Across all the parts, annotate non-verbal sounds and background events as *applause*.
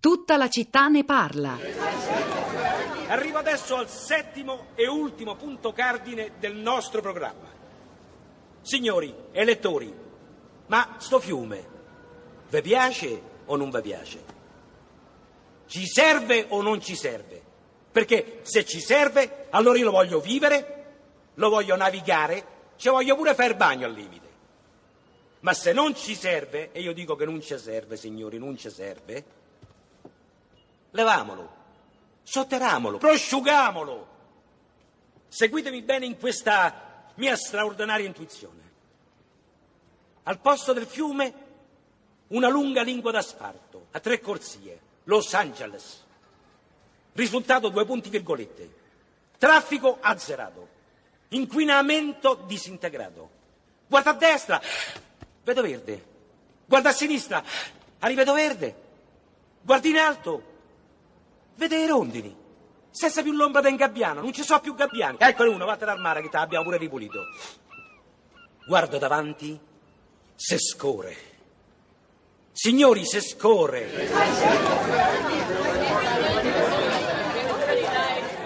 Tutta la città ne parla. Arrivo adesso al settimo e ultimo punto cardine del nostro programma. Signori elettori, ma sto fiume, vi piace o non vi piace? Ci serve o non ci serve? Perché se ci serve, allora io lo voglio vivere, lo voglio navigare, ci voglio pure fare bagno al limite. Ma se non ci serve, e io dico che non ci serve, signori, non ci serve, levamolo, sotterramolo, prosciugamolo. Seguitemi bene in questa mia straordinaria intuizione. Al posto del fiume, una lunga lingua d'asfalto, a tre corsie, Los Angeles. Risultato due punti virgolette. Traffico azzerato. Inquinamento disintegrato. Guarda a destra, vedo verde. Guarda a sinistra, rivedo verde. Guarda in alto, vede i rondini. Senza più l'ombra del gabbiano, non ci sono più gabbiani. Eccolo uno, vattene al mare che te l'abbiamo pure ripulito. Guardo davanti, se scorre. Signori, se scorre.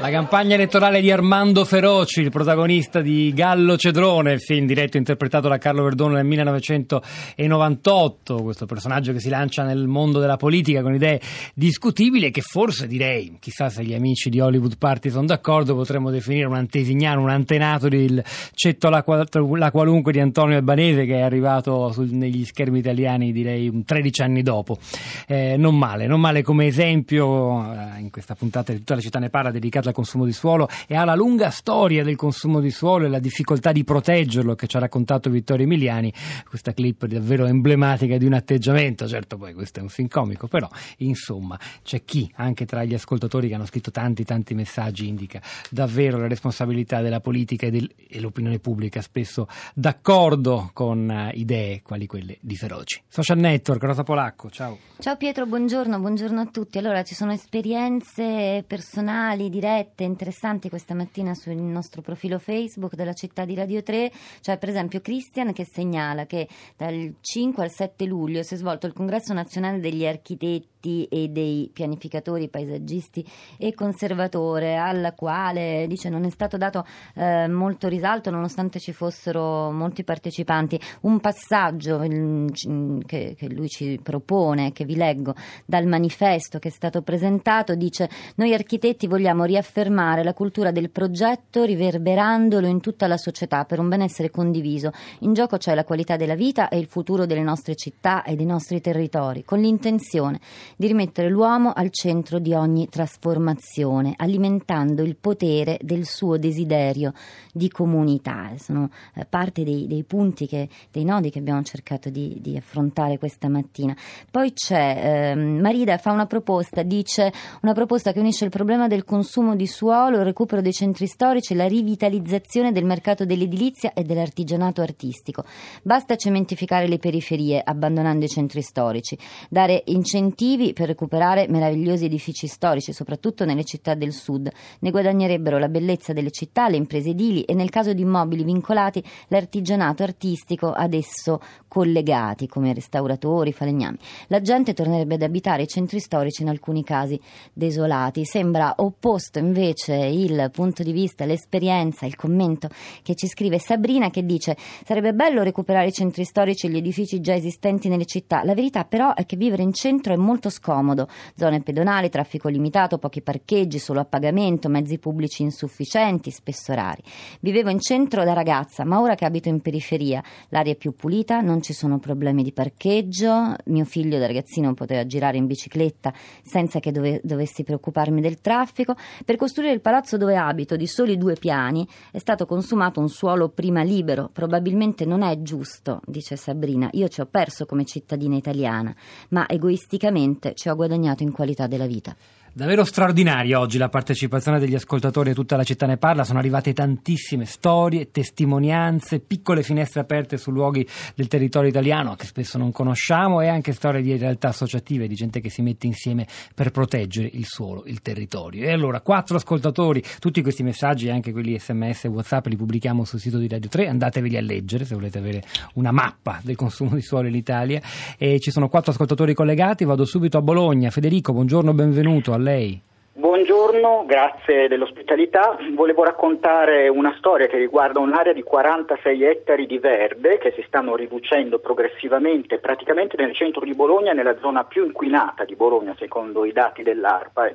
La campagna elettorale di Armando Feroci, il protagonista di Gallo Cedrone, il film diretto e interpretato da Carlo Verdone nel 1998, questo personaggio che si lancia nel mondo della politica con idee discutibili e che forse direi, chissà se gli amici di Hollywood Party sono d'accordo, potremmo definire un antesignano, un antenato del Cetto la, qualunque di Antonio Albanese che è arrivato sul, negli schermi italiani direi 13 anni dopo. Eh, non male, non male come esempio eh, in questa puntata di tutta la città ne parla dedicata al consumo di suolo e alla lunga storia del consumo di suolo e la difficoltà di proteggerlo che ci ha raccontato Vittorio Emiliani. Questa clip davvero emblematica di un atteggiamento, certo poi questo è un film comico, però insomma c'è chi anche tra gli ascoltatori che hanno scritto tanti tanti messaggi indica davvero la responsabilità della politica e, del, e l'opinione pubblica spesso d'accordo con uh, idee quali quelle di Feroci. Social Network, Rosa Polacco, ciao. Ciao Pietro, buongiorno, buongiorno a tutti. Allora ci sono esperienze personali, dirette dirette interessanti questa mattina sul nostro profilo Facebook della città di Radio 3, cioè per esempio Christian che segnala che dal 5 al 7 luglio si è svolto il congresso nazionale degli architetti architetti e dei pianificatori, paesaggisti e conservatore, al quale dice non è stato dato eh, molto risalto nonostante ci fossero molti partecipanti. Un passaggio che, che lui ci propone, che vi leggo dal manifesto che è stato presentato, dice noi architetti vogliamo riaffermare la cultura del progetto riverberandolo in tutta la società per un benessere condiviso. In gioco c'è la qualità della vita e il futuro delle nostre città e dei nostri territori, con l'intenzione di rimettere l'uomo al centro di ogni trasformazione, alimentando il potere del suo desiderio di comunità. Sono eh, parte dei, dei, punti, che, dei nodi che abbiamo cercato di, di affrontare questa mattina. Poi c'è, eh, Marida fa una proposta, dice una proposta che unisce il problema del consumo di suolo, il recupero dei centri storici, la rivitalizzazione del mercato dell'edilizia e dell'artigianato artistico. Basta cementificare le periferie, abbandonando i centri storici, dare incentivi per recuperare meravigliosi edifici storici, soprattutto nelle città del sud. Ne guadagnerebbero la bellezza delle città, le imprese edili e nel caso di immobili vincolati l'artigianato artistico ad esso collegati, come restauratori, falegnami. La gente tornerebbe ad abitare i centri storici in alcuni casi desolati. Sembra opposto invece il punto di vista, l'esperienza, il commento che ci scrive Sabrina che dice sarebbe bello recuperare i centri storici e gli edifici già esistenti nelle città. La verità però è che vivere in centro è molto scomodo. Zone pedonali, traffico limitato, pochi parcheggi, solo a pagamento, mezzi pubblici insufficienti, spesso rari. Vivevo in centro da ragazza, ma ora che abito in periferia, l'aria è più pulita, non ci sono problemi di parcheggio, mio figlio da ragazzino poteva girare in bicicletta senza che dove, dovessi preoccuparmi del traffico. Per costruire il palazzo dove abito, di soli due piani, è stato consumato un suolo prima libero. Probabilmente non è giusto, dice Sabrina. Io ci ho perso come cittadina italiana, ma egoisticamente ci ho guadagnato in qualità della vita. Davvero straordinaria oggi la partecipazione degli ascoltatori e tutta la città ne parla, sono arrivate tantissime storie, testimonianze, piccole finestre aperte su luoghi del territorio italiano che spesso non conosciamo e anche storie di realtà associative, di gente che si mette insieme per proteggere il suolo, il territorio. E allora, quattro ascoltatori, tutti questi messaggi, anche quelli sms e whatsapp, li pubblichiamo sul sito di Radio 3, andateveli a leggere se volete avere una mappa del consumo di suolo in Italia. E ci sono quattro ascoltatori collegati, vado subito a Bologna. Federico, buongiorno, benvenuto a lei. Buongiorno, grazie dell'ospitalità. Volevo raccontare una storia che riguarda un'area di 46 ettari di verde che si stanno riducendo progressivamente praticamente nel centro di Bologna, nella zona più inquinata di Bologna secondo i dati dell'ARPA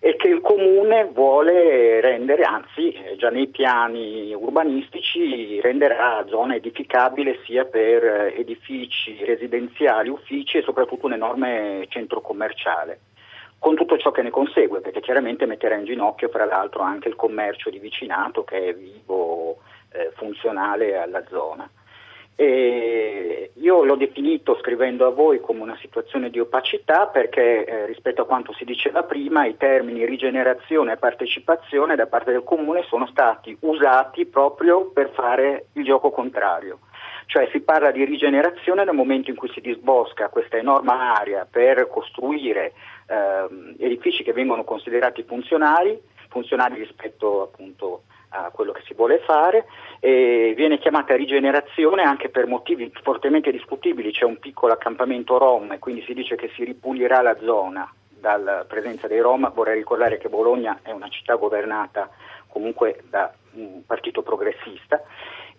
e che il comune vuole rendere, anzi già nei piani urbanistici renderà zona edificabile sia per edifici residenziali, uffici e soprattutto un enorme centro commerciale con tutto ciò che ne consegue, perché chiaramente metterà in ginocchio fra l'altro anche il commercio di vicinato che è vivo, eh, funzionale alla zona. E io l'ho definito scrivendo a voi come una situazione di opacità perché eh, rispetto a quanto si diceva prima i termini rigenerazione e partecipazione da parte del comune sono stati usati proprio per fare il gioco contrario. Cioè si parla di rigenerazione nel momento in cui si disbosca questa enorme area per costruire eh, edifici che vengono considerati funzionali, funzionali rispetto appunto a quello che si vuole fare e viene chiamata rigenerazione anche per motivi fortemente discutibili, c'è un piccolo accampamento Rom e quindi si dice che si ripulirà la zona dalla presenza dei Rom, vorrei ricordare che Bologna è una città governata comunque da un partito progressista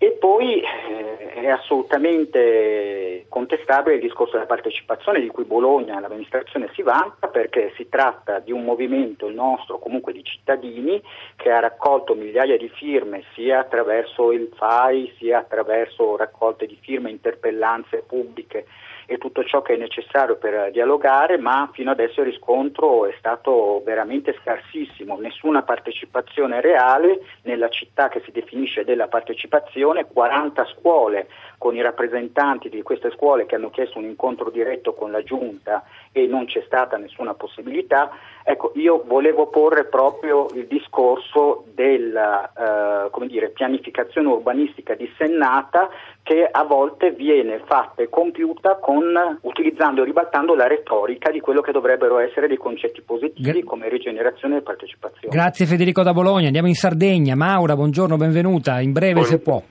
e poi eh, è assolutamente contestabile il discorso della partecipazione di cui Bologna, l'amministrazione si vanta perché si tratta di un movimento, il nostro comunque di cittadini, che ha raccolto migliaia di firme sia attraverso il FAI sia attraverso raccolte di firme, interpellanze pubbliche e tutto ciò che è necessario per dialogare, ma fino adesso il riscontro è stato veramente scarsissimo, nessuna partecipazione reale nella città che si definisce della partecipazione, 40 scuole con i rappresentanti di queste scuole che hanno chiesto un incontro diretto con la giunta e non c'è stata nessuna possibilità. Ecco, io volevo porre proprio il discorso della eh, dire, pianificazione urbanistica dissennata che a volte viene fatta e compiuta con, utilizzando e ribaltando la retorica di quello che dovrebbero essere dei concetti positivi Gra- come rigenerazione e partecipazione. Grazie Federico da Bologna, andiamo in Sardegna. Maura, buongiorno, benvenuta, in breve Buon... se può.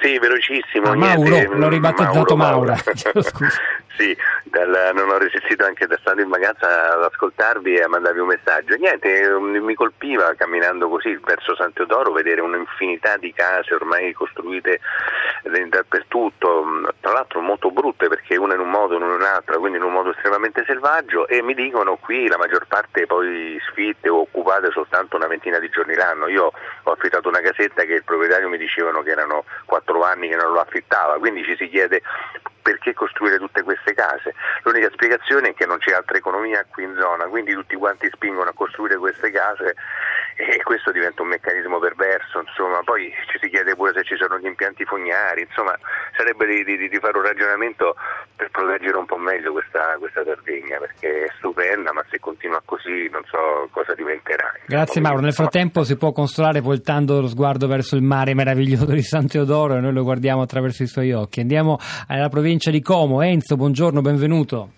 Sì, velocissimo. Ah, Mauro, l'ho ribattezzato Mauro. Maura. *laughs* Sì, dal, non ho resistito anche da stando in vacanza ad ascoltarvi e a mandarvi un messaggio. Niente, mi colpiva camminando così verso San Teodoro vedere un'infinità di case ormai costruite dappertutto, tra l'altro molto brutte perché una in un modo, una in un altro, quindi in un modo estremamente selvaggio e mi dicono qui la maggior parte poi sfitte o occupate soltanto una ventina di giorni l'anno. Io ho affittato una casetta che il proprietario mi dicevano che erano quattro anni che non lo affittava, quindi ci si chiede perché costruire tutte queste case. L'unica spiegazione è che non c'è altra economia qui in zona, quindi tutti quanti spingono a costruire queste case e questo diventa un meccanismo perverso, insomma, poi ci si chiede pure se ci sono gli impianti fognari, insomma, sarebbe di, di, di fare un ragionamento per proteggere un po' meglio questa, questa Sardegna, perché è stupenda, ma se continua così non so cosa diventerà. Grazie Mauro, nel frattempo si può consolare voltando lo sguardo verso il mare meraviglioso di San Teodoro e noi lo guardiamo attraverso i suoi occhi. Andiamo alla provincia di Como. Enzo, buongiorno, benvenuto.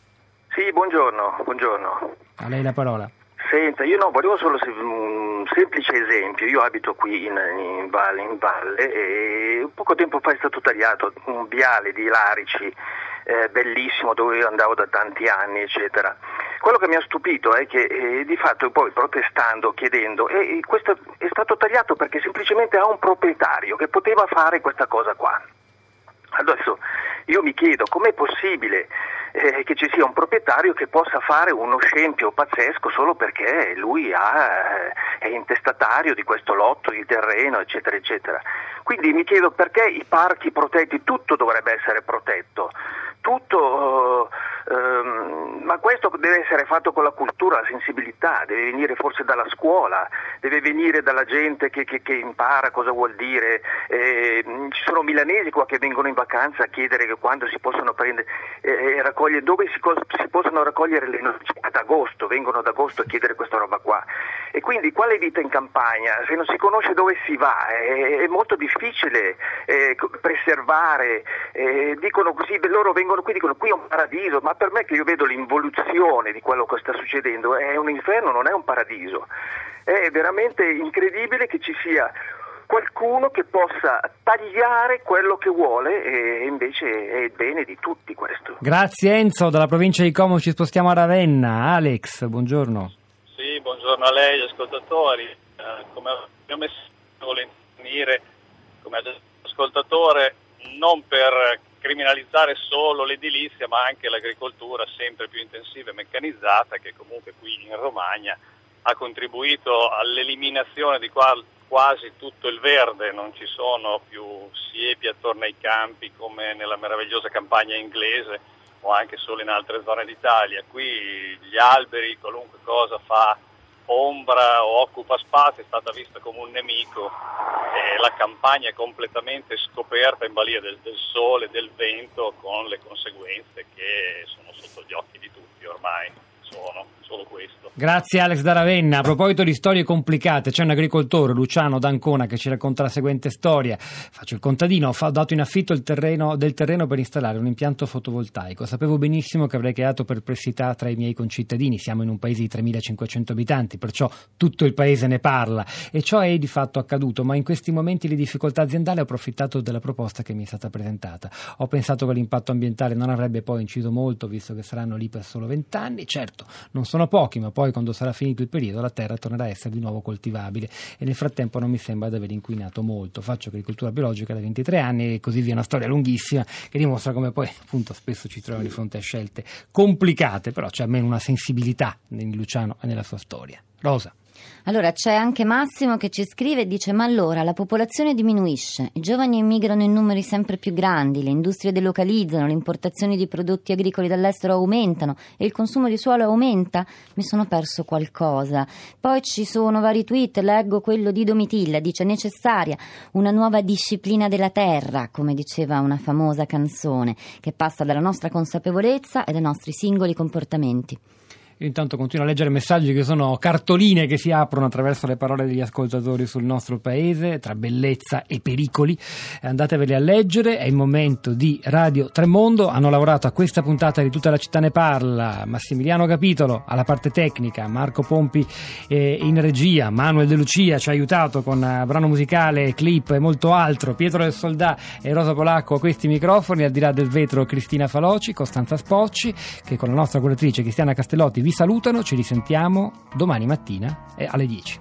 Sì, buongiorno, buongiorno. A lei la parola. Senta, io no, volevo solo un semplice esempio. Io abito qui in, in, valle, in valle e poco tempo fa è stato tagliato un viale di larici eh, bellissimo dove io andavo da tanti anni, eccetera. Quello che mi ha stupito è che eh, di fatto poi protestando, chiedendo, eh, questo è stato tagliato perché semplicemente ha un proprietario che poteva fare questa cosa qua. Adesso io mi chiedo com'è possibile eh, che ci sia un proprietario che possa fare uno scempio pazzesco solo perché lui ha, eh, è intestatario di questo lotto di terreno, eccetera, eccetera. Quindi mi chiedo perché i parchi protetti, tutto dovrebbe essere protetto, tutto Ehm, ma questo deve essere fatto con la cultura, la sensibilità, deve venire forse dalla scuola, deve venire dalla gente che, che, che impara cosa vuol dire. Eh, ci sono milanesi qua che vengono in vacanza a chiedere quando si possono prendere, eh, raccogliere, dove si, si, possono raccogliere le notizie ad agosto, vengono ad agosto a chiedere questa roba qua. E quindi quale vita in campagna? Se non si conosce dove si va è, è molto difficile eh, preservare, eh, dicono così, loro vengono qui, dicono qui è un paradiso, ma per me che io vedo l'involuzione di quello che sta succedendo è un inferno, non è un paradiso. È veramente incredibile che ci sia qualcuno che possa tagliare quello che vuole e invece è il bene di tutti questo. Grazie Enzo, dalla provincia di Como ci spostiamo a Ravenna. Alex, buongiorno. Sì, buongiorno a lei, ascoltatori. Eh, come mio messaggio vuole intervenire come ascoltatore non per criminalizzare solo l'edilizia ma anche l'agricoltura sempre più intensiva e meccanizzata che comunque qui in Romagna ha contribuito all'eliminazione di quasi tutto il verde, non ci sono più siepi attorno ai campi come nella meravigliosa campagna inglese o anche solo in altre zone d'Italia. Qui gli alberi, qualunque cosa fa ombra o occupa spazio è stata vista come un nemico e la campagna è completamente scoperta in balia del, del sole, del vento con le conseguenze che sono sotto gli occhi di tutti ormai. Sono solo questo. Grazie Alex da Ravenna. A proposito di storie complicate, c'è un agricoltore, Luciano D'Ancona, che ci racconta la seguente storia. Faccio il contadino, ho dato in affitto terreno, del terreno per installare un impianto fotovoltaico. Sapevo benissimo che avrei creato perplessità tra i miei concittadini. Siamo in un paese di 3.500 abitanti, perciò tutto il paese ne parla. E ciò è di fatto accaduto, ma in questi momenti di difficoltà aziendale ho approfittato della proposta che mi è stata presentata. Ho pensato che l'impatto ambientale non avrebbe poi inciso molto, visto che saranno lì per solo 20 anni. Certo, non sono sono pochi, ma poi quando sarà finito il periodo la terra tornerà a essere di nuovo coltivabile e nel frattempo non mi sembra di aver inquinato molto. Faccio agricoltura biologica da 23 anni e così via, una storia lunghissima che dimostra come poi appunto spesso ci troviamo di fronte a scelte complicate, però c'è almeno una sensibilità in Luciano e nella sua storia. Rosa. Allora c'è anche Massimo che ci scrive e dice: Ma allora la popolazione diminuisce, i giovani emigrano in numeri sempre più grandi, le industrie delocalizzano, le importazioni di prodotti agricoli dall'estero aumentano e il consumo di suolo aumenta? Mi sono perso qualcosa. Poi ci sono vari tweet, leggo quello di Domitilla, dice necessaria una nuova disciplina della terra, come diceva una famosa canzone, che passa dalla nostra consapevolezza e dai nostri singoli comportamenti. Io intanto continuo a leggere messaggi che sono cartoline che si aprono attraverso le parole degli ascoltatori sul nostro paese, tra bellezza e pericoli. Andateveli a leggere, è il momento di Radio Tremondo. Hanno lavorato a questa puntata di Tutta la città ne parla. Massimiliano Capitolo alla parte tecnica, Marco Pompi eh, in regia, Manuel De Lucia ci ha aiutato con uh, brano musicale, clip e molto altro. Pietro del Soldà e Rosa Polacco a questi microfoni, al di là del vetro Cristina Faloci, Costanza Spocci, che con la nostra curatrice Cristiana Castellotti vi salutano, ci risentiamo domani mattina eh, alle 10.